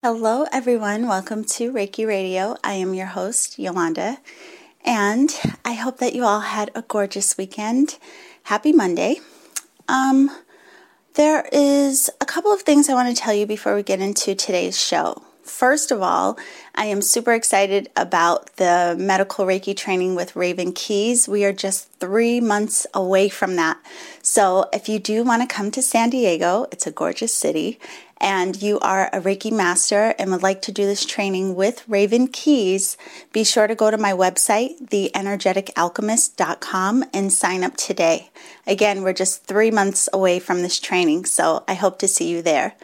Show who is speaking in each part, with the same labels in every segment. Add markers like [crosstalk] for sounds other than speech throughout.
Speaker 1: Hello, everyone. Welcome to Reiki Radio. I am your host, Yolanda, and I hope that you all had a gorgeous weekend. Happy Monday. Um, there is a couple of things I want to tell you before we get into today's show. First of all, I am super excited about the medical Reiki training with Raven Keyes. We are just three months away from that. So, if you do want to come to San Diego, it's a gorgeous city, and you are a Reiki master and would like to do this training with Raven Keyes, be sure to go to my website, theenergeticalchemist.com, and sign up today. Again, we're just three months away from this training, so I hope to see you there.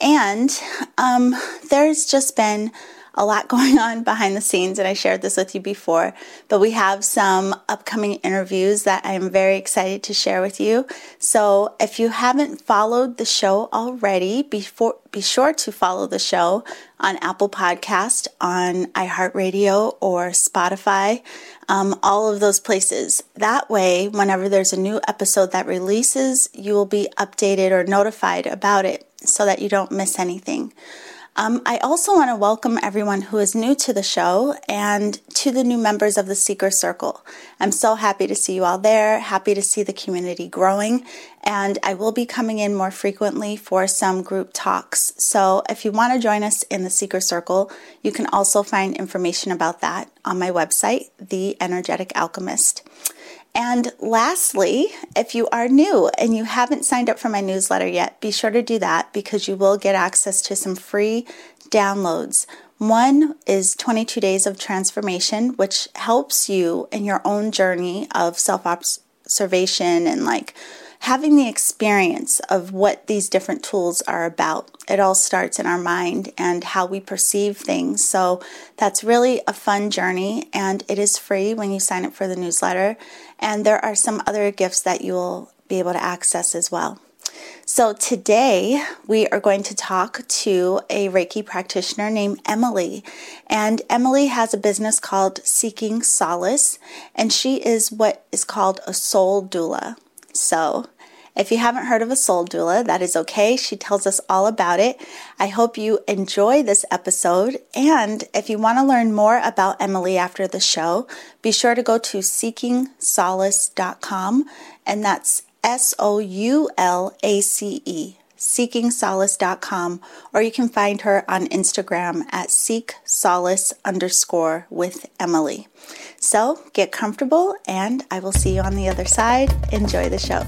Speaker 1: And um, there's just been a lot [laughs] going on behind the scenes, and I shared this with you before. But we have some upcoming interviews that I'm very excited to share with you. So if you haven't followed the show already, before, be sure to follow the show on Apple Podcast, on iHeartRadio, or Spotify, um, all of those places. That way, whenever there's a new episode that releases, you will be updated or notified about it so that you don't miss anything. Um, I also want to welcome everyone who is new to the show and to the new members of the Seeker Circle. I'm so happy to see you all there, happy to see the community growing, and I will be coming in more frequently for some group talks. So if you want to join us in the Seeker Circle, you can also find information about that on my website, The Energetic Alchemist. And lastly, if you are new and you haven't signed up for my newsletter yet, be sure to do that because you will get access to some free downloads. One is 22 Days of Transformation, which helps you in your own journey of self observation and like having the experience of what these different tools are about. It all starts in our mind and how we perceive things. So that's really a fun journey, and it is free when you sign up for the newsletter. And there are some other gifts that you will be able to access as well. So, today we are going to talk to a Reiki practitioner named Emily. And Emily has a business called Seeking Soulace, and she is what is called a soul doula. So, if you haven't heard of a soul doula, that is okay. She tells us all about it. I hope you enjoy this episode. And if you want to learn more about Emily after the show, be sure to go to seekingsoulace.com, and that's S O U L A C E seekingsoulace.com, or you can find her on Instagram at seeksoulace underscore with Emily. So get comfortable, and I will see you on the other side. Enjoy the show.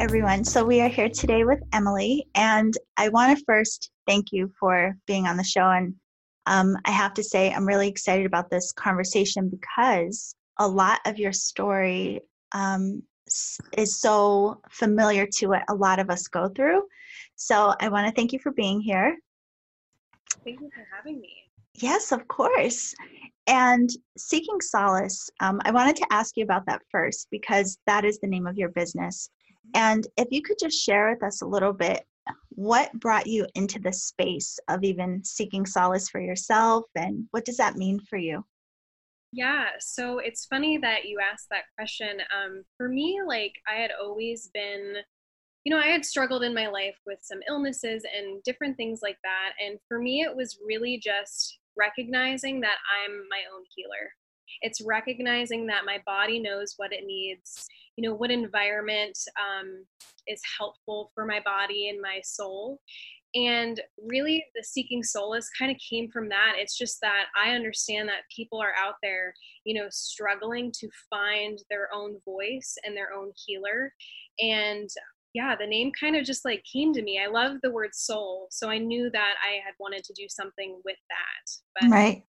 Speaker 1: Everyone. So we are here today with Emily, and I want to first thank you for being on the show and um, I have to say, I'm really excited about this conversation because a lot of your story um, is so familiar to what a lot of us go through. So I want to thank you for being here.
Speaker 2: Thank you for having me.
Speaker 1: Yes, of course. And Seeking Soulace, um, I wanted to ask you about that first because that is the name of your business. And if you could just share with us a little bit what brought you into the space of even seeking solace for yourself and what does that mean for you?
Speaker 2: Yeah so it's funny that you asked that question. Um, for me like i had always been you know i had struggled in my life with some illnesses and different things like that and for me it was really just recognizing that i'm my own healer it's recognizing that my body knows what it needs. You know what environment um, is helpful for my body and my soul. And really the seeking solace kind of came from that. It's just that i understand that people are out there you know struggling to find their own voice and their own healer. And yeah the name kind of just like came to me. I love the word soul so i knew that i had wanted to do something with that.
Speaker 1: But right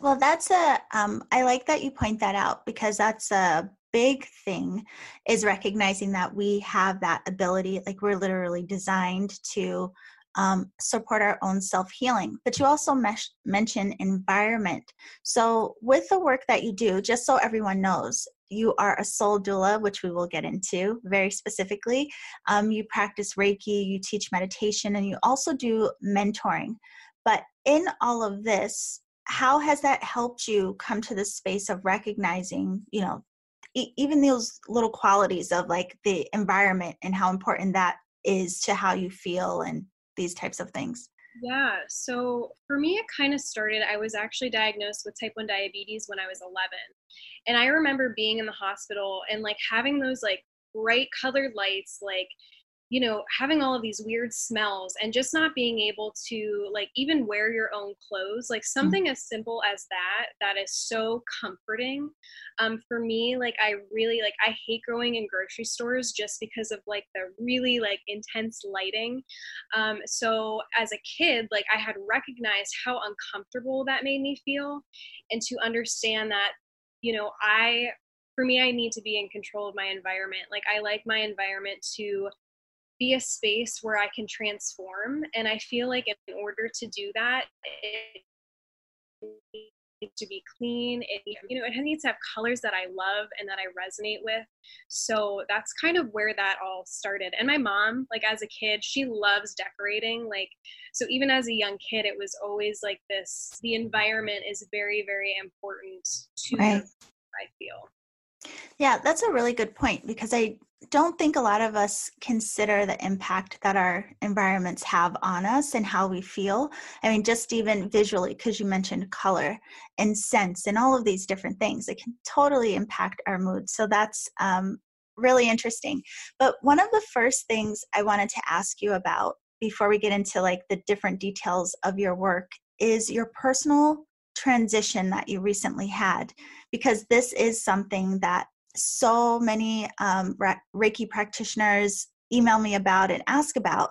Speaker 1: well, that's a. Um, I like that you point that out because that's a big thing is recognizing that we have that ability, like we're literally designed to um, support our own self healing. But you also mesh, mention environment. So, with the work that you do, just so everyone knows, you are a soul doula, which we will get into very specifically. Um, you practice Reiki, you teach meditation, and you also do mentoring. But in all of this, how has that helped you come to the space of recognizing you know e- even those little qualities of like the environment and how important that is to how you feel and these types of things?
Speaker 2: Yeah so for me it kind of started i was actually diagnosed with type 1 diabetes when i was 11 and i remember being in the hospital and like having those like bright colored lights like you know having all of these weird smells and just not being able to like even wear your own clothes like mm-hmm. something mm-hmm. as simple as that that is so comforting um, for me like i really like i hate going in grocery stores just because of like the really like intense lighting um, so as a kid like i had recognized how uncomfortable that made me feel and to understand that you know i for me i need to be in control of my environment like i like my environment to be a space where I can transform. And I feel like in order to do that, it needs to be clean. It you know it needs to have colors that I love and that I resonate with. So that's kind of where that all started. And my mom, like as a kid, she loves decorating. Like so even as a young kid, it was always like this. The environment is very very important to right. I feel.
Speaker 1: Yeah, that's a really good point because I don't think a lot of us consider the impact that our environments have on us and how we feel. I mean, just even visually, because you mentioned color and sense and all of these different things, it can totally impact our mood. So that's um, really interesting. But one of the first things I wanted to ask you about before we get into like the different details of your work is your personal transition that you recently had because this is something that so many um, Reiki practitioners email me about and ask about.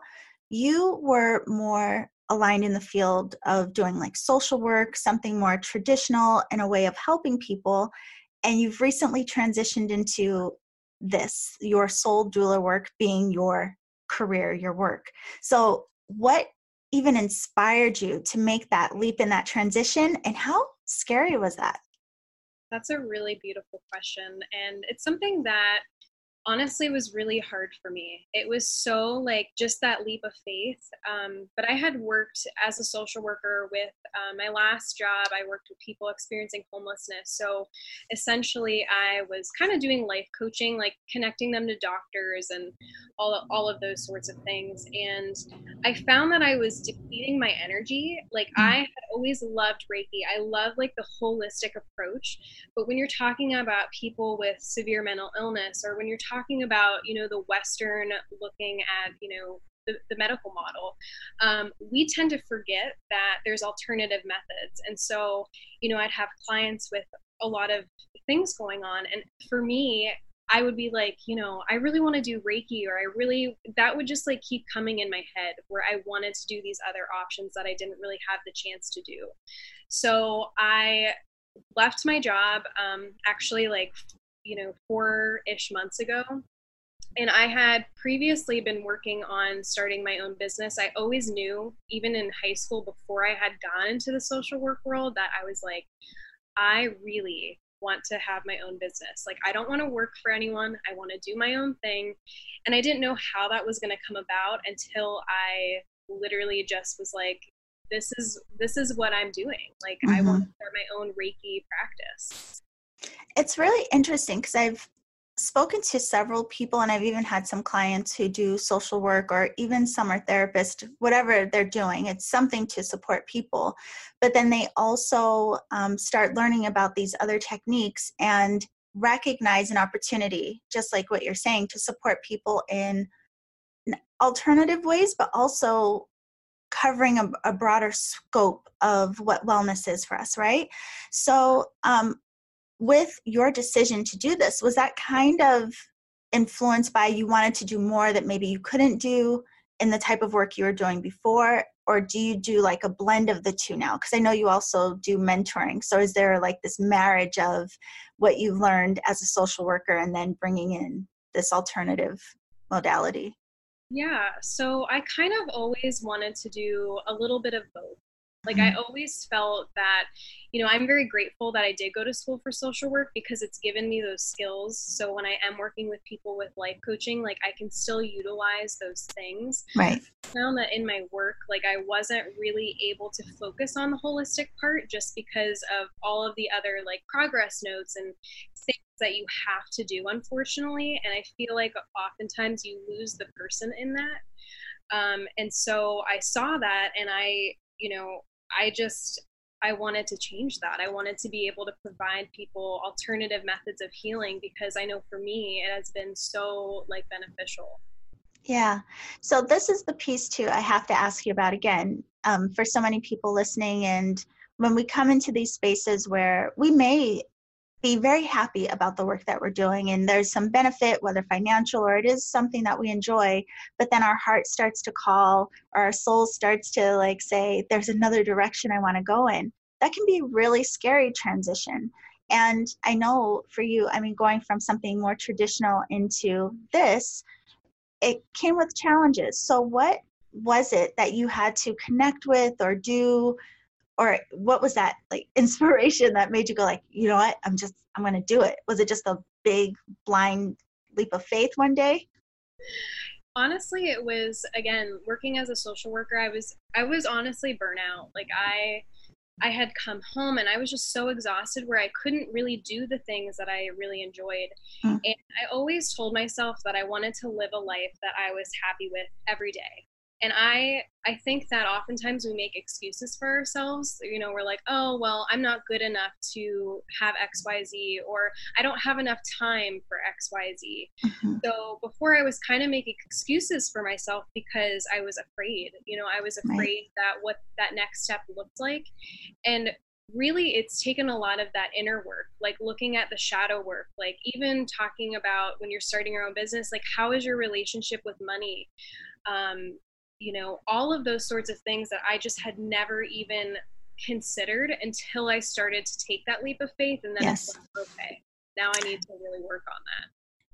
Speaker 1: You were more aligned in the field of doing like social work, something more traditional and a way of helping people. And you've recently transitioned into this, your soul doula work being your career, your work. So, what even inspired you to make that leap in that transition, and how scary was that?
Speaker 2: That's a really beautiful question. And it's something that honestly was really hard for me. It was so like just that leap of faith. Um, but I had worked as a social worker with uh, my last job. I worked with people experiencing homelessness. So essentially, I was kind of doing life coaching, like connecting them to doctors and all all of those sorts of things. And I found that I was depleting my energy. Like mm. I had always loved Reiki. I love like the holistic approach. But when you're talking about people with severe mental illness, or when you're talking about you know the western looking at you know the, the medical model um, we tend to forget that there's alternative methods and so you know i'd have clients with a lot of things going on and for me I would be like, you know, I really want to do Reiki, or I really, that would just like keep coming in my head where I wanted to do these other options that I didn't really have the chance to do. So I left my job um, actually like you know, four ish months ago. And I had previously been working on starting my own business. I always knew, even in high school, before I had gone into the social work world, that I was like, I really want to have my own business. Like, I don't want to work for anyone. I want to do my own thing. And I didn't know how that was going to come about until I literally just was like, this is this is what I'm doing. Like mm-hmm. I want to start my own Reiki practice.
Speaker 1: It's really interesting because I've spoken to several people and I've even had some clients who do social work or even some are therapists, whatever they're doing, it's something to support people. But then they also um, start learning about these other techniques and recognize an opportunity, just like what you're saying, to support people in alternative ways, but also covering a, a broader scope of what wellness is for us, right? So, um, with your decision to do this, was that kind of influenced by you wanted to do more that maybe you couldn't do in the type of work you were doing before? Or do you do like a blend of the two now? Because I know you also do mentoring. So is there like this marriage of what you've learned as a social worker and then bringing in this alternative modality?
Speaker 2: Yeah, so I kind of always wanted to do a little bit of both. Like I always felt that, you know, I'm very grateful that I did go to school for social work because it's given me those skills. So when I am working with people with life coaching, like I can still utilize those things.
Speaker 1: Right.
Speaker 2: I found that in my work, like I wasn't really able to focus on the holistic part just because of all of the other like progress notes and things that you have to do, unfortunately. And I feel like oftentimes you lose the person in that. Um, and so I saw that and I, you know, I just I wanted to change that. I wanted to be able to provide people alternative methods of healing because I know for me it has been so like beneficial.
Speaker 1: Yeah. So this is the piece too I have to ask you about again. Um, for so many people listening and when we come into these spaces where we may be very happy about the work that we're doing and there's some benefit whether financial or it is something that we enjoy but then our heart starts to call or our soul starts to like say there's another direction i want to go in. That can be a really scary transition. And i know for you i mean going from something more traditional into this it came with challenges. So what was it that you had to connect with or do or what was that like [laughs] inspiration that made you go like you know what? I'm just i'm to do it. Was it just a big blind leap of faith one day?
Speaker 2: Honestly it was again working as a social worker i was i was honestly burnout like i i had come home and i was just so exhausted where i couldn't really do the things that i really enjoyed. Mm. and i always told myself that i wanted to live a life that i was happy with every day and i i think that oftentimes we make excuses for ourselves you know we're like oh well i'm not good enough to have xyz or i don't have enough time for xyz mm-hmm. so before i was kind of making excuses for myself because i was afraid you know i was afraid right. that what that next step looked like and really it's taken a lot of that inner work like looking at the shadow work like even talking about when you're starting your own business like how is your relationship with money um, you know, all of those sorts of things that I just had never even considered until I started to take that leap of faith. And then yes. like, okay, now I need to really work on that.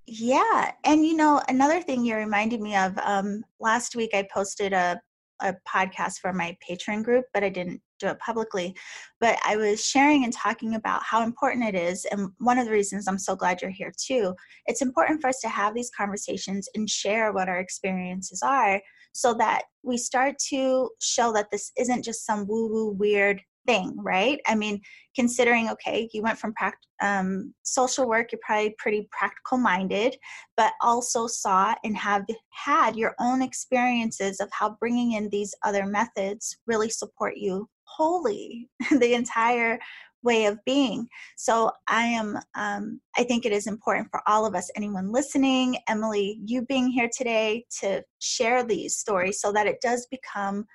Speaker 2: Yeah. And, you know, another thing you reminded me of um, last week, I posted a, a podcast for my Patreon group, but I didn't do it publicly. But I was sharing and talking about how important it is. And one of the reasons I'm so glad you're here too, it's important for us to have these conversations and share what our experiences are so that we start to show that this isn't just some woo woo weird thing, right? I mean, considering, okay, you went from pract- um, social work, you're probably pretty practical minded, but also saw and have had your own experiences of how bringing in these other methods really support you wholly [laughs] the entire way of being. So I am, um, I think it is important for all of us, anyone listening, Emily, you being here today to share these stories so that it does become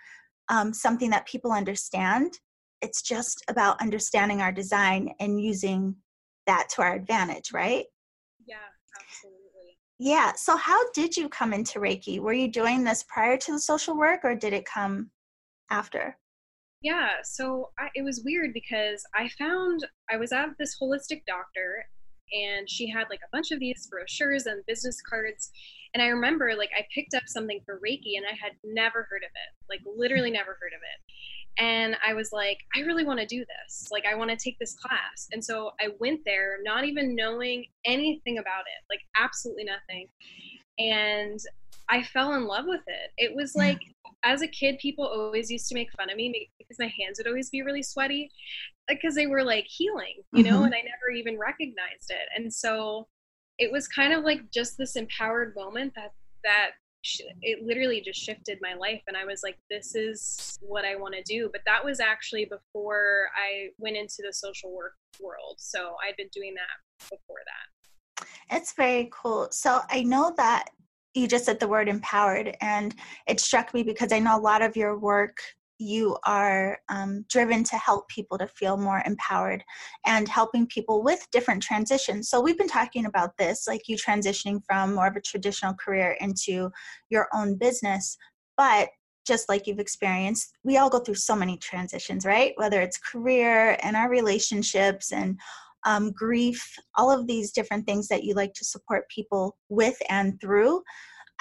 Speaker 2: um, something that people understand. It's just about understanding our design and using that to our advantage, right? Yeah, absolutely.
Speaker 1: Yeah. So, how did you come into Reiki? Were you doing this prior to the social work or did it come after?
Speaker 2: Yeah, so I, it was weird because I found I was at this holistic doctor and she had like a bunch of these brochures and business cards. And I remember like I picked up something for Reiki and I had never heard of it, like literally never heard of it. And I was like, I really want to do this. Like, I want to take this class. And so I went there not even knowing anything about it, like, absolutely nothing. And I fell in love with it. It was like, as a kid, people always used to make fun of me because my hands would always be really sweaty because they were like healing, you know, mm-hmm. and I never even recognized it. And so it was kind of like just this empowered moment that, that it literally just shifted my life and i was like this is what i want to do but that was actually before i went into the social work world so i'd been doing that before that
Speaker 1: it's very cool so i know that you just said the word empowered and it struck me because i know a lot of your work you are um, driven to help people to feel more empowered and helping people with different transitions. So we've been talking about this like you transitioning from more of a traditional career into your own business but just like you've experienced we all go through so many transitions right? Whether it's career and our relationships and um, grief, all of these different things that you like to support people with and through.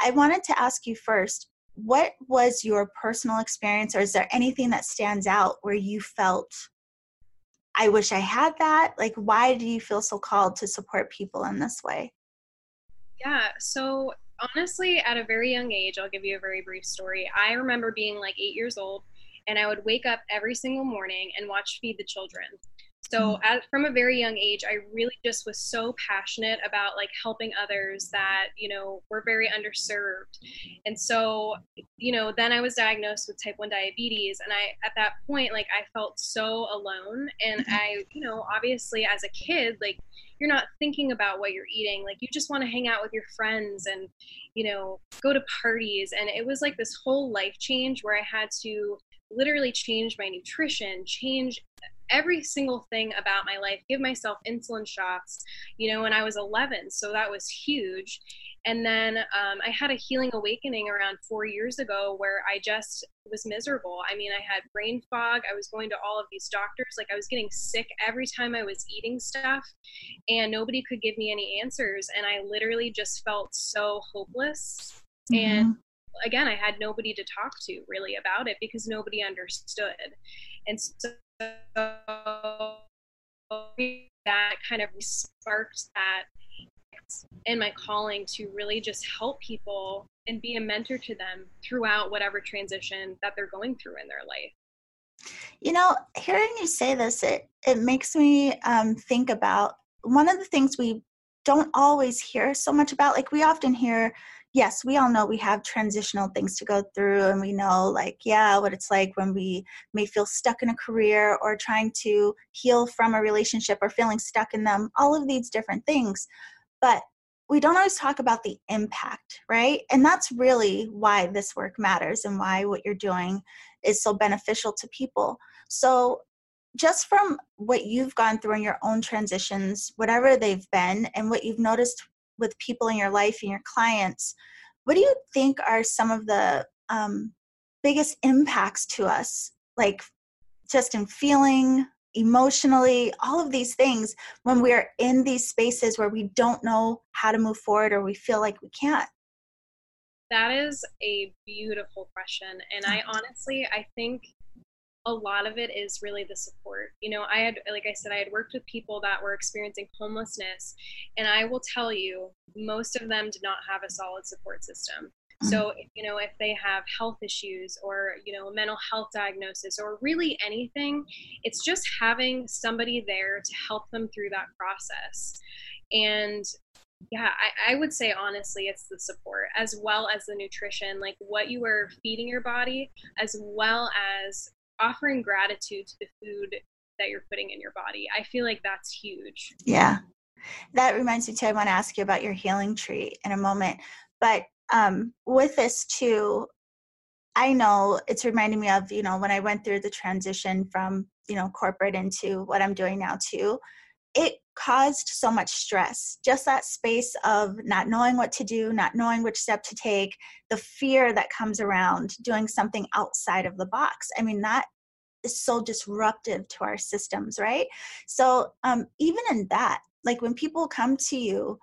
Speaker 1: I wanted to ask you first what was your personal experience or is there anything that stands out where you felt I wish I had that? Like, why do you feel so called to support people in this way?
Speaker 2: Yeah, so honestly, at a very young age, I'll give you a very brief story. I remember being like eight years old, and I would wake up every single morning and watch Feed the Children. So mm. from a very young age, I really just was so passionate about like helping others that, you know, were very underserved. And so, you know, then I was diagnosed with type 1 diabetes and I at that point like I felt so alone and mm-hmm. I, you know, obviously as a kid like you're not thinking about what you're eating like you just want to hang out with your friends and you know go to parties and it was like this whole life change where i had to literally change my nutrition change every single thing about my life, give myself insulin shots, you know, when I was 11. So that was huge. And then um, I had a healing awakening around four years ago where I just was miserable. I mean, I had brain fog. I was going to all of these doctors. Like, I was getting sick every time I was eating stuff, and nobody could give me any answers. And I literally just felt so hopeless. Mm-hmm. And again, I had nobody to talk to really about it because nobody understood. And so that kind of sparked that in my calling to really just help people and be a mentor to them throughout whatever transition that they're going through in their life.
Speaker 1: You know, hearing you say this, it, it makes me um, think about one of the things we don't always hear so much about. Like, we often hear, yes, we all know we have transitional things to go through, and we know, like, yeah, what it's like when we may feel stuck in a career or trying to heal from a relationship or feeling stuck in them, all of these different things. But we don't always talk about the impact, right? And that's really why this work matters and why what you're doing is so beneficial to people. So, just from what you've gone through in your own transitions, whatever they've been, and what you've noticed with people in your life and your clients, what do you think are some of the um, biggest impacts to us, like just in feeling, emotionally, all of these things when we're in these spaces where we don't know how to move forward or we feel like we can't?
Speaker 2: That is a beautiful question. And I honestly, I think a lot of it is really the support. You know, I had, like I said, I had worked with people that were experiencing homelessness, and I will tell you, most of them did not have a solid support system. Mm-hmm. So, you know, if they have health issues or, you know, a mental health diagnosis or really anything, it's just having somebody there to help them through that process. And yeah, I, I, would say honestly, it's the support as well as the nutrition, like what you are feeding your body, as well as offering gratitude to the food that you're putting in your body. I feel like that's huge.
Speaker 1: Yeah. That reminds me too, I want to ask you about your healing tree in a moment. But um, with this too, I know it's reminding me of, you know, when I went through the transition from, you know, corporate into what I'm doing now too, it caused so much stress. Just that space of not knowing what to do, not knowing which step to take, the fear that comes around doing something outside of the box. I mean, that is so disruptive to our systems, right? So, um, even in that, like when people come to you,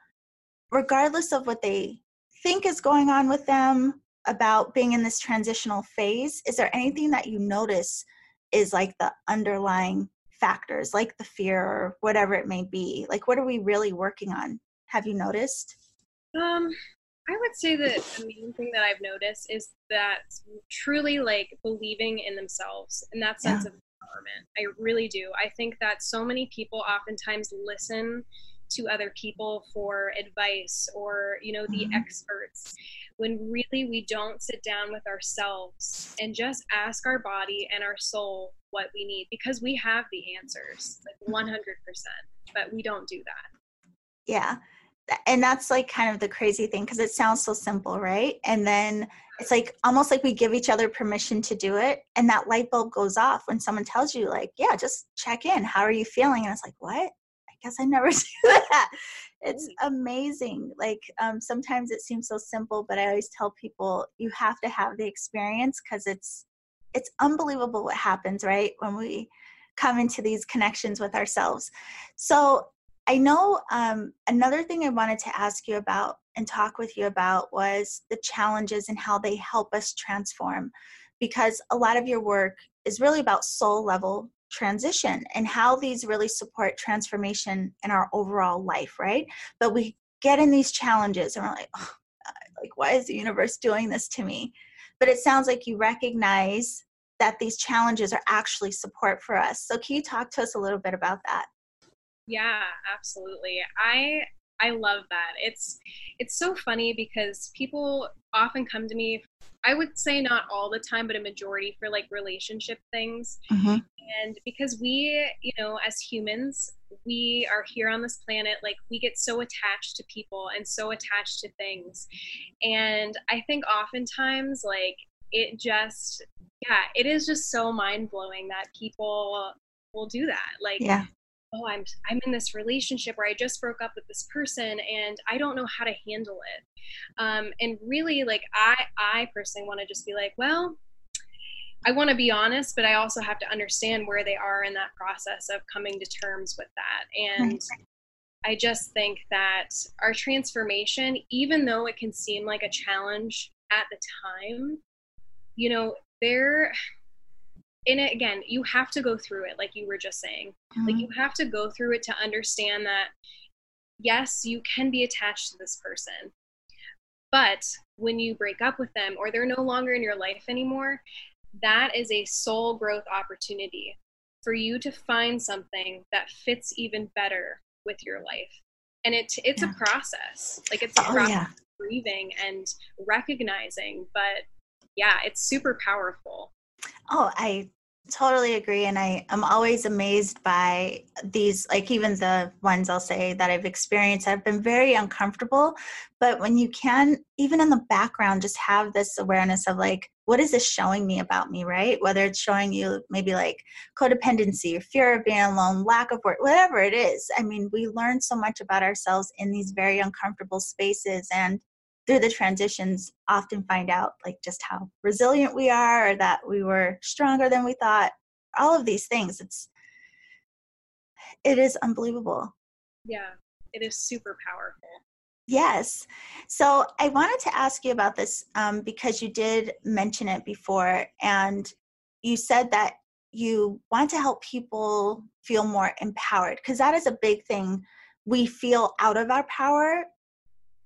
Speaker 1: regardless of what they think is going on with them about being in this transitional phase, is there anything that you notice is like the underlying factors, like the fear or whatever it may be? Like, what are we really working on? Have you noticed?
Speaker 2: Um, I would say that the main thing that I've noticed is that truly like believing in themselves and that sense yeah. of empowerment. I really do. I think that so many people oftentimes listen to other people for advice or, you know, the mm-hmm. experts when really we don't sit down with ourselves and just ask our body and our soul what we need because we have the answers, like mm-hmm. 100%, but we don't do that.
Speaker 1: Yeah. And that's like kind of the crazy thing because it sounds so simple right? And then it's like almost like we give each other permission to do it and that light bulb goes off when someone tells you like yeah just check in. How are you feeling? And it's like what? I guess i never [laughs] do that it's amazing like um, sometimes it seems so simple but i always tell people you have to have the experience because it's it's unbelievable what happens right when we come into these connections with ourselves so I know um, another thing I wanted to ask you about and talk with you about was the challenges and how they help us transform. Because a lot of your work is really about soul level transition and how these really support transformation in our overall life, right? But we get in these challenges and we're like, oh, like, why is the universe doing this to me? But it sounds like you recognize that these challenges are actually support for us. So can you talk to us a little bit about that?
Speaker 2: Yeah, absolutely. I I love that. It's it's so funny because people often come to me I would say not all the time, but a majority for like relationship things. Mm-hmm. And because we, you know, as humans, we are here on this planet, like we get so attached to people and so attached to things. And I think oftentimes, like, it just, yeah, it is just so mind blowing that people will do that. Like, yeah oh i'm i'm in this relationship where i just broke up with this person and i don't know how to handle it. Um, and really like i i personally want to just be like well i want to be honest but i also have to understand where they are in that process of coming to terms with that. And i just think that our transformation even though it can seem like a challenge at the time you know there and it again you have to go through it like you were just saying mm-hmm. like you have to go through it to understand that yes you can be attached to this person but when you break up with them or they're no longer in your life anymore that is a soul growth opportunity for you to find something that fits even better with your life and it it's yeah. a process like it's a oh, process yeah. grieving and recognizing but yeah it's super powerful
Speaker 1: Oh, I totally agree. And I am always amazed by these, like even the ones I'll say that I've experienced, I've been very uncomfortable. But when you can, even in the background, just have this awareness of like, what is this showing me about me, right? Whether it's showing you maybe like codependency or fear of being alone, lack of work, whatever it is. I mean, we learn so much about ourselves in these very uncomfortable spaces. And through the transitions often find out like just how resilient we are or that we were stronger than we thought. All of these things it's it is unbelievable.
Speaker 2: Yeah it is super powerful.
Speaker 1: Yes. So i wanted to ask you about this um, because you did mention it before and you said that you want to help people feel more empowered because that is a big thing we feel out of our power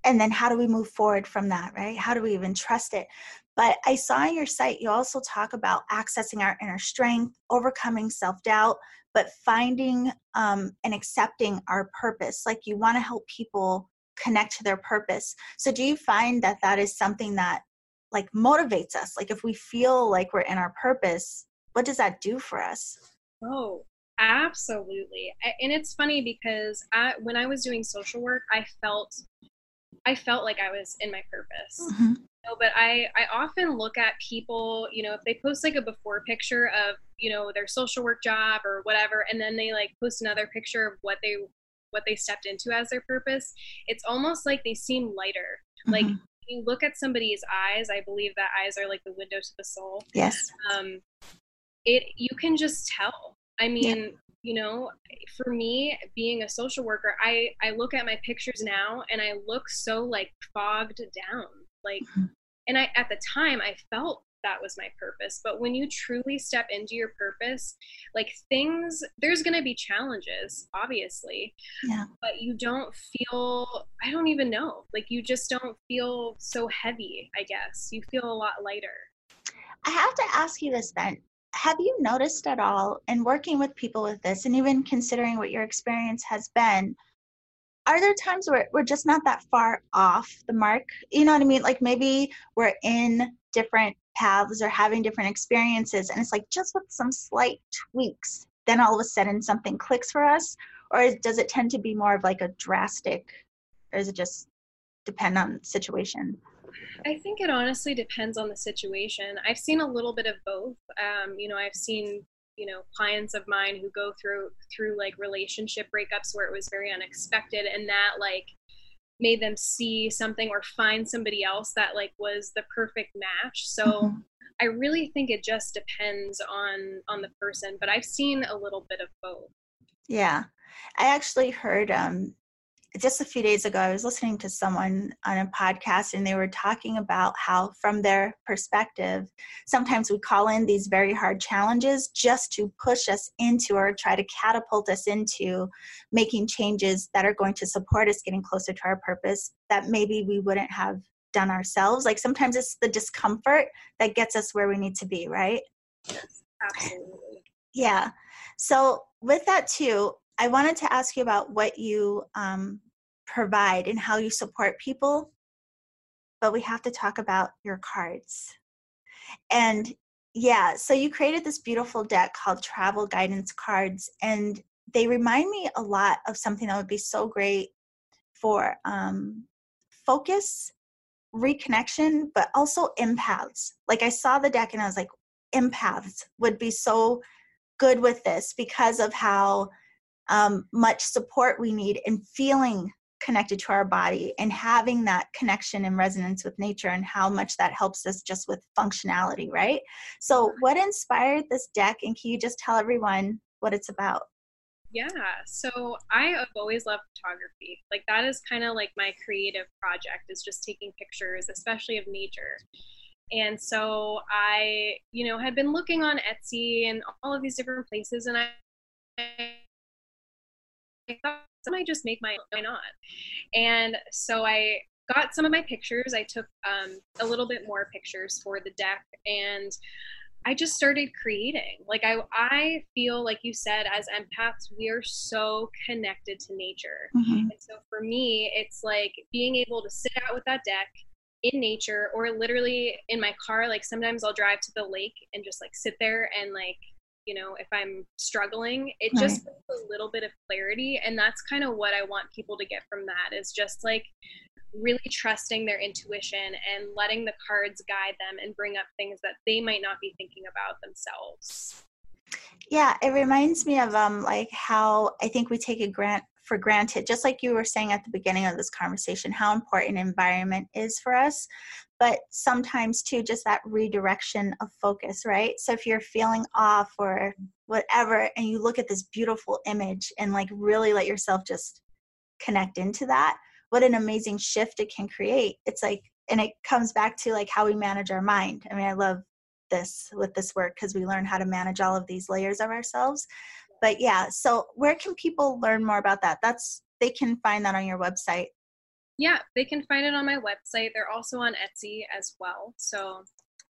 Speaker 1: and then how do we move forward from that right? How do we even trust it? But i saw on your site you also talk about accessing our inner strength overcoming self-doubt but finding um, and accepting our purpose. Like you want to help people connect to their purpose. So do you find that that is something that like motivates us? Like if we feel like we're in our purpose what does that do for us?
Speaker 2: Oh absolutely. And it's funny because I, when i was doing social work i felt I felt like I was in my purpose. Mm-hmm. Know, but I, I often look at people, you know, if they post like a before picture of, you know, their social work job or whatever, and then they like post another picture of what they what they stepped into as their purpose, it's almost like they seem lighter. Mm-hmm. Like you look at somebody's eyes, I believe that eyes are like the window to the soul.
Speaker 1: Yes.
Speaker 2: Um, it you can just tell. I mean, yeah you know for me being a social worker i i look at my pictures now and i look so like fogged down like mm-hmm. and i at the time i felt that was my purpose but when you truly step into your purpose like things there's going to be challenges obviously
Speaker 1: yeah.
Speaker 2: but you don't feel i don't even know like you just don't feel so heavy i guess. You feel a lot lighter.
Speaker 1: I have to ask you this then have you noticed at all in working with people with this and even considering what your experience has been are there times where we're just not that far off the mark? You know what i mean? Like maybe we're in different paths or having different experiences and it's like just with some slight tweaks then all of a sudden something clicks for us? Or does it tend to be more of like a drastic or does it just depend on situation
Speaker 2: I think it honestly depends on the situation. I've seen a little bit of both. Um, you know, I've seen you know clients of mine who go through through like relationship breakups where it was very unexpected and that like made them see something or find somebody else that like was the perfect match so mm-hmm. i really think it just depends on on the person but i've seen a little bit of both
Speaker 1: yeah I actually heard um, just a few days ago, I was listening to someone on a podcast and they were talking about how, from their perspective, sometimes we call in these very hard challenges just to push us into or try to catapult us into making changes that are going to support us getting closer to our purpose that maybe we wouldn't have done ourselves. Like sometimes it's the discomfort that gets us where we need to be, right?
Speaker 2: Yes, absolutely.
Speaker 1: Yeah. So, with that, too, I wanted to ask you about what you um, provide and how you support people, but we have to talk about your cards. And yeah, so you created this beautiful deck called Travel Guidance Cards, and they remind me a lot of something that would be so great for um, focus, reconnection, but also empaths. Like I saw the deck and I was like, empaths would be so good with this because of how um, much support we need in feeling connected to our body and having that connection and resonance with nature and how much that helps us just with functionality, right? So, what inspired this deck, and can you just tell everyone what it's about?
Speaker 2: Yeah, so I have always loved photography. Like, that is kind of like my creative project, is just taking pictures, especially of nature. And so I, you know, had been looking on Etsy and all of these different places, and I I thought I might just make my why not? And so I got some of my pictures. I took um, a little bit more pictures for the deck and I just started creating. Like I I feel like you said as empaths we are so connected to nature. Mm-hmm. And so for me it's like being able to sit out with that deck in nature or literally in my car like sometimes I'll drive to the lake and just like sit there and like you know if i'm struggling it right. just a little bit of clarity and that's kind of what i want people to get from that is just like really trusting their intuition and letting the cards guide them and bring up things that they might not be thinking about themselves
Speaker 1: yeah it reminds me of um like how i think we take a grant for granted just like you were saying at the beginning of this conversation how important environment is for us but sometimes too just that redirection of focus right? So if you're feeling off or whatever and you look at this beautiful image and like really let yourself just connect into that what an amazing shift it can create. It's like and it comes back to like how we manage our mind. I mean i love this with this work because we learn how to manage all of these layers of ourselves. But yeah so where can people learn more about that? That's they can find that on your website
Speaker 2: yeah, they can find it on my website. They're also on Etsy as well. So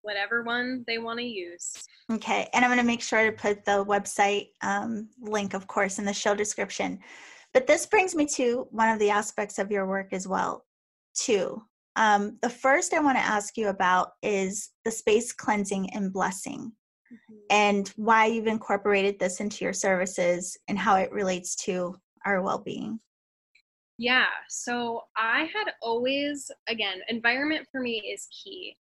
Speaker 2: whatever one they want to use.
Speaker 1: Okay, and I'm going to make sure to put the website um, link, of course, in the show description. But this brings me to one of the aspects of your work as well, too. Um, the first I want to ask you about is the space cleansing and blessing, mm-hmm. and why you've incorporated this into your services and how it relates to our well-being.
Speaker 2: Yeah. So I had always, again, environment for me is key.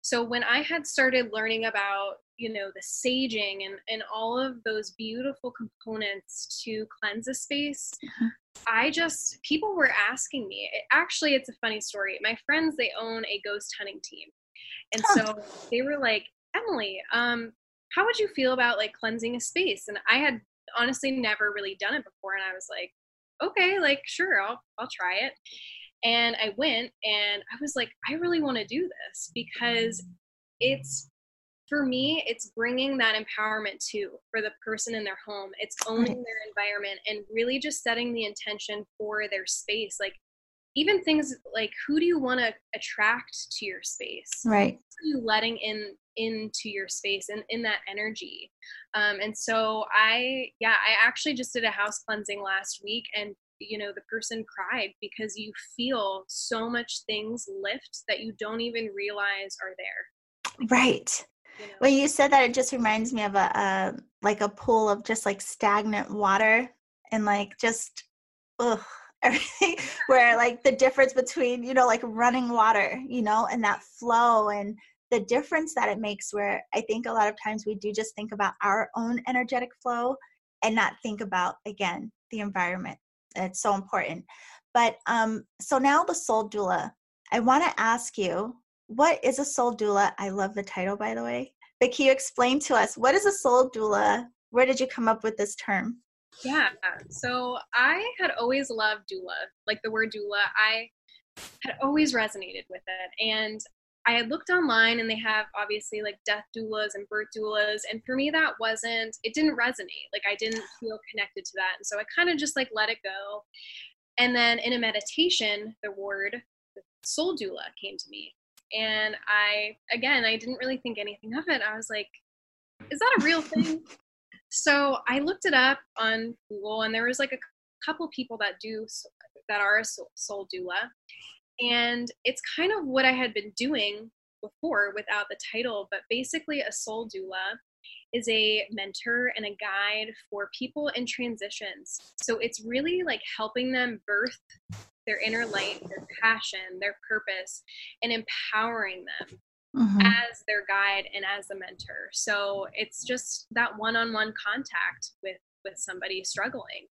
Speaker 2: So when I had started learning about, you know, the saging and, and all of those beautiful components to cleanse a space, mm-hmm. I just, people were asking me. It, actually, it's a funny story. My friends, they own a ghost hunting team. And so they were like, Emily, um, how would you feel about like cleansing a space? And I had honestly never really done it before. And I was like, okay, like sure, I'll I'll try it. And I went and I was like, I really want to do this because it's for me, it's bringing that empowerment to for the person in their home. It's owning their environment and really just setting the intention for their space. Like even things like who do you want to attract to your space?
Speaker 1: Right.
Speaker 2: you letting in into your space and in that energy. Um, and so I, yeah, I actually just did a house cleansing last week and you know the person cried because you feel so much things lift that you don't even realize are there
Speaker 1: right you know? when you said that it just reminds me of a, a like a pool of just like stagnant water and like just ugh [laughs] everything where like the difference between you know like running water you know and that flow and the difference that it makes where i think a lot of times we do just think about our own energetic flow and not think about again the environment it's so important but um so now the soul doula i want to ask you what is a soul doula i love the title by the way but can you explain to us what is a soul doula where did you come up with this term
Speaker 2: Yeah. So I had always loved doula, like the word doula. I had always resonated with it. And I had looked online and they have obviously like death doulas and birth doulas. And for me, that wasn't, it didn't resonate. Like I didn't feel connected to that. And so I kind of just like let it go. And then in a meditation, the word soul doula came to me. And I, again, I didn't really think anything of it. I was like, is that a real thing? so I looked it up on Google and there was like a couple people that do, that are a soul doula. And it's kind of what I had been doing before without the title, but basically, a soul doula is a mentor and a guide for people in transitions. So it's really like helping them birth their inner light, their passion, their purpose, and empowering them mm-hmm. as their guide and as a mentor. So it's just that one-on-one contact with with somebody struggling.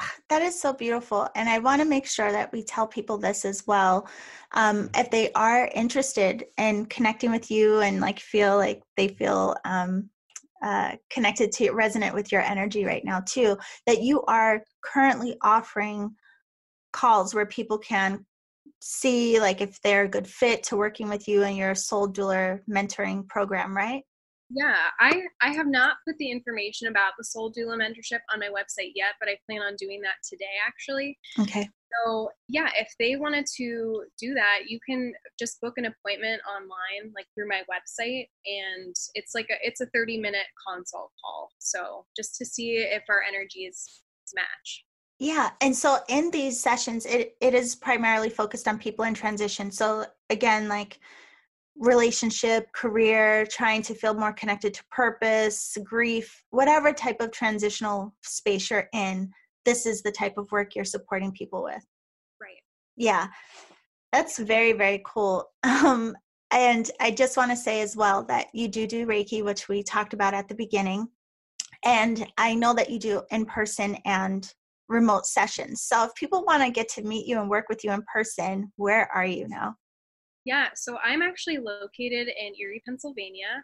Speaker 2: [sighs]
Speaker 1: That is so beautiful. And I want to make sure that we tell people this as well. Um, if they are interested in connecting with you and like feel like they feel um, uh, connected to resonate with your energy right now too, that you are currently offering calls where people can see like if they're a good fit to working with you in your soul doula mentoring program, right?
Speaker 2: Yeah, I I have not put the information about the Soul Doula mentorship on my website yet, but I plan on doing that today actually.
Speaker 1: Okay.
Speaker 2: So, yeah, if they wanted to do that, you can just book an appointment online like through my website and it's like a it's a 30-minute consult call. So, just to see if our energies match.
Speaker 1: Yeah, and so in these sessions it it is primarily focused on people in transition. So, again, like relationship, career, trying to feel more connected to purpose, grief, whatever type of transitional space you're in, this is the type of work you're supporting people with.
Speaker 2: Right.
Speaker 1: Yeah. That's very, very cool. [laughs] Um, and I just want to say as well that you do do Reiki, which we talked about at the beginning. And I know that you do in person and remote sessions. So if people want to get to meet you and work with you in person, where are you now?
Speaker 2: Yeah, so I'm actually located in Erie, Pennsylvania,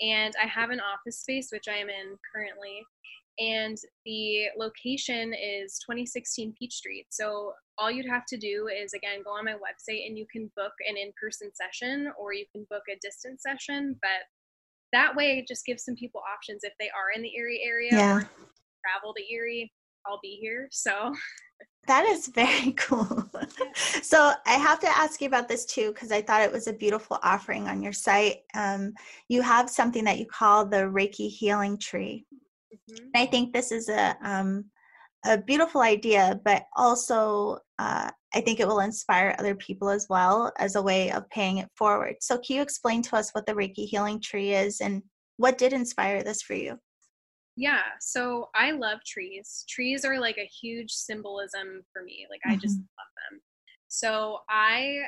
Speaker 2: and I have an office space which I am in currently. And the location is 2016 Peach Street. So all you'd have to do is again go on my website and you can book an in-person session or you can book a distance session. But that way, it just gives some people options if they are in the Erie area yeah. or travel to Erie. I'll be here. So [laughs]
Speaker 1: That is very [laughs] cool. so I have to ask you about this too because I thought it was a beautiful offering on your site. Um, you have something that you call the Reiki healing tree. Mm-hmm. I think this is a um, a beautiful idea, but also uh, I think it will inspire other people as well as a way of paying it forward. So can you explain to us what the Reiki healing tree is and what did inspire this for you?
Speaker 2: Yeah, so I love trees. Trees are like a huge symbolism for me. Like mm-hmm. I just mm-hmm. love them. So I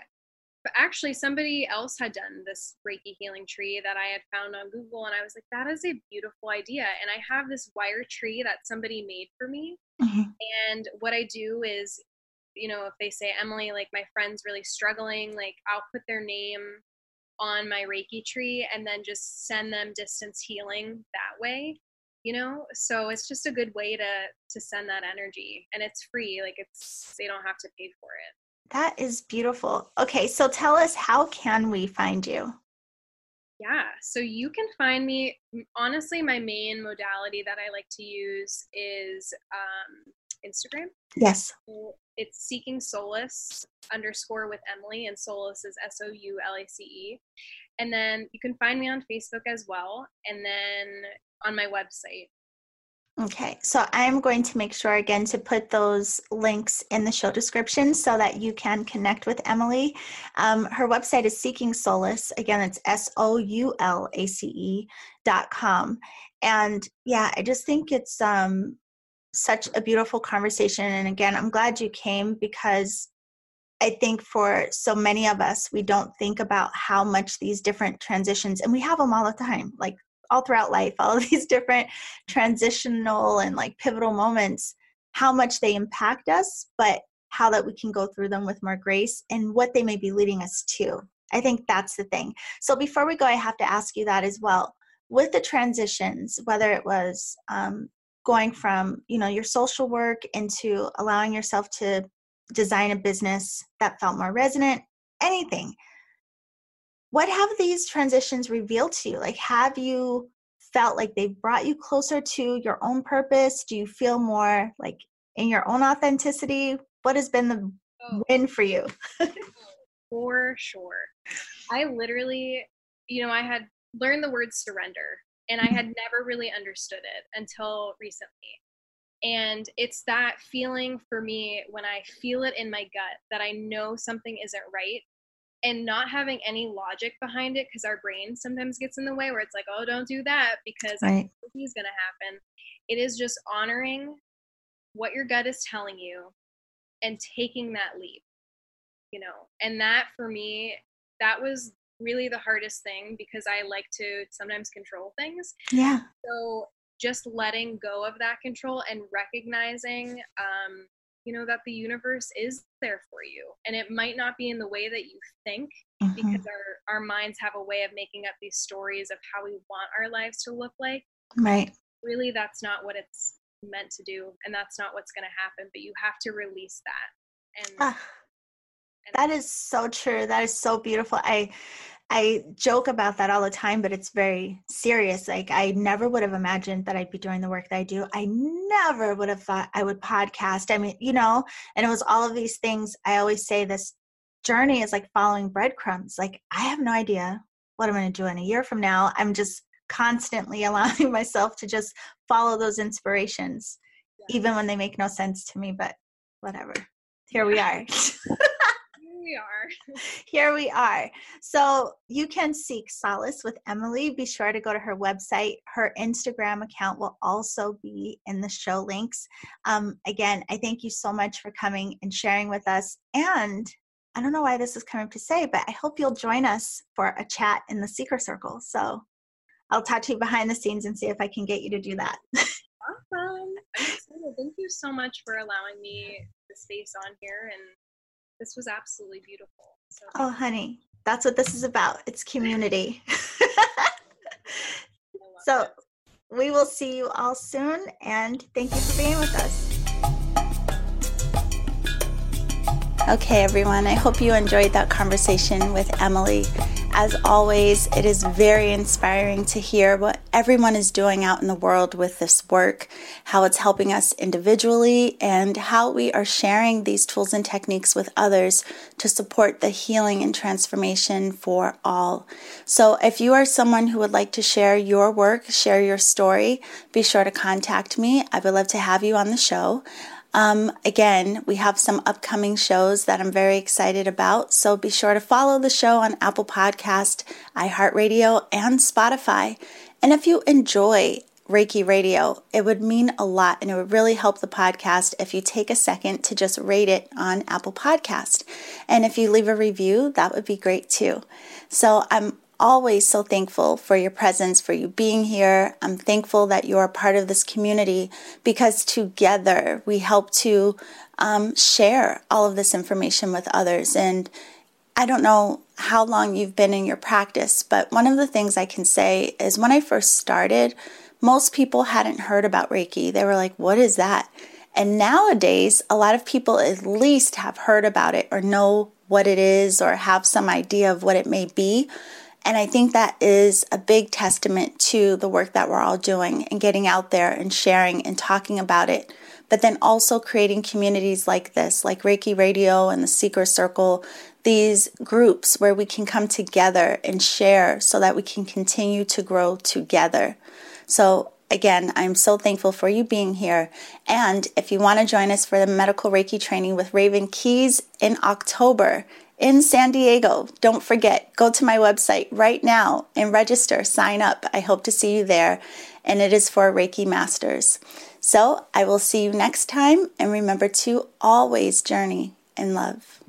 Speaker 2: actually somebody else had done this Reiki healing tree that I had found on Google and I was like that is a beautiful idea and I have this wire tree that somebody made for me. Mm-hmm. And what I do is you know if they say Emily like my friend's really struggling like I'll put their name on my Reiki tree and then just send them distance healing that way you know? So it's just a good way to to send that energy and it's free like it's they don't have to pay for it.
Speaker 1: That is beautiful. Okay so tell us how can we find you?
Speaker 2: Yeah so you can find me honestly my main modality that i like to use is um, instagram.
Speaker 1: Yes.
Speaker 2: It's Seeking Soulace underscore with emily and Soulace is s-o-u-l-a-c-e and then you can find me on facebook as well and then on my website.
Speaker 1: Okay, so I'm going to make sure again to put those links in the show description so that you can connect with Emily. Um, her website is Seeking Soulace. Again, it's S O U L A C E dot com. And yeah, I just think it's um, such a beautiful conversation. And again, I'm glad you came because I think for so many of us, we don't think about how much these different transitions, and we have them all the time. Like all throughout life, all of these [laughs] different transitional and like pivotal moments, how much they impact us, but how that we can go through them with more grace and what they may be leading us to. I think that's the thing. So before we go, I have to ask you that as well. With the transitions, whether it was um, going from you know your social work into allowing yourself to design a business that felt more resonant anything what have these transitions revealed to you? Like have you felt like they've brought you closer to your own purpose? Do you feel more like in your own authenticity? What has been the oh. win for you? [laughs]
Speaker 2: For sure. I literally you know i had learned the word surrender and I mm-hmm. had never really understood it until recently. And it's that feeling for me when I feel it in my gut that I know something isn't right and not having any logic behind it because our brain sometimes gets in the way where it's like, oh, don't do that because right. he's going to happen. It is just honoring what your gut is telling you and taking that leap, you know. And that for me, that was really the hardest thing because I like to sometimes control things.
Speaker 1: Yeah.
Speaker 2: So just letting go of that control and recognizing, um, you know, that the universe is there for you. And it might not be in the way that you think mm-hmm. because our, our minds have a way of making up these stories of how we want our lives to look like.
Speaker 1: Right.
Speaker 2: Really, that's not what it's meant to do. And that's not what's going to happen. But you have to release that. And. Ah
Speaker 1: that is so true. That is so beautiful. I I joke about that all the time, but it's very serious. Like I never would have imagined that I'd be doing the work that I do. I never would have thought I would podcast. I mean, you know, and it was all of these things. I always say this journey is like following breadcrumbs. Like I have no idea what I'm going to do in a year from now. I'm just constantly [laughs] allowing myself to just follow those inspirations, yeah. even when they make no sense to me, but whatever. Here we are. [laughs]
Speaker 2: we are. [laughs]
Speaker 1: Here we are. So you can seek solace with Emily. Be sure to go to her website. Her Instagram account will also be in the show links. Um, again, I thank you so much for coming and sharing with us. And I don't know why this is coming to say, but I hope you'll join us for a chat in the Seeker Circle. So I'll talk to you behind the scenes and see if I can get you to do that. [laughs]
Speaker 2: awesome. Thank you so much for allowing me the space on here and this was absolutely beautiful. So.
Speaker 1: Oh, honey, that's what this is about. It's community. [laughs] so we will see you all soon, and thank you for being with us. Okay, everyone, I hope you enjoyed that conversation with Emily. As always, it is very inspiring to hear what everyone is doing out in the world with this work, how it's helping us individually, and how we are sharing these tools and techniques with others to support the healing and transformation for all. So, if you are someone who would like to share your work, share your story, be sure to contact me. I would love to have you on the show. Um, again, we have some upcoming shows that I'm very excited about, so be sure to follow the show on Apple Podcast, iHeartRadio, and Spotify. And if you enjoy Reiki Radio, it would mean a lot and it would really help the podcast if you take a second to just rate it on Apple Podcast. And if you leave a review, that would be great too. So I'm always so thankful for your presence, for you being here. I'm thankful that you are part of this community because together we help to um, share all of this information with others. And I don't know how long you've been in your practice, but one of the things I can say is when I first started, most people hadn't heard about Reiki. They were like, what is that? And nowadays, a lot of people at least have heard about it or know what it is or have some idea of what it may be. And I think that is a big testament to the work that we're all doing and getting out there and sharing and talking about it. But then also creating communities like this, like Reiki Radio and the Seeker Circle, these groups where we can come together and share so that we can continue to grow together. So, again, I'm so thankful for you being here. And if you want to join us for the medical Reiki training with Raven Keyes in October, in San Diego. Don't forget, go to my website right now and register, sign up. I hope to see you there. And it is for Reiki Masters. So I will see you next time. And remember to always journey in love.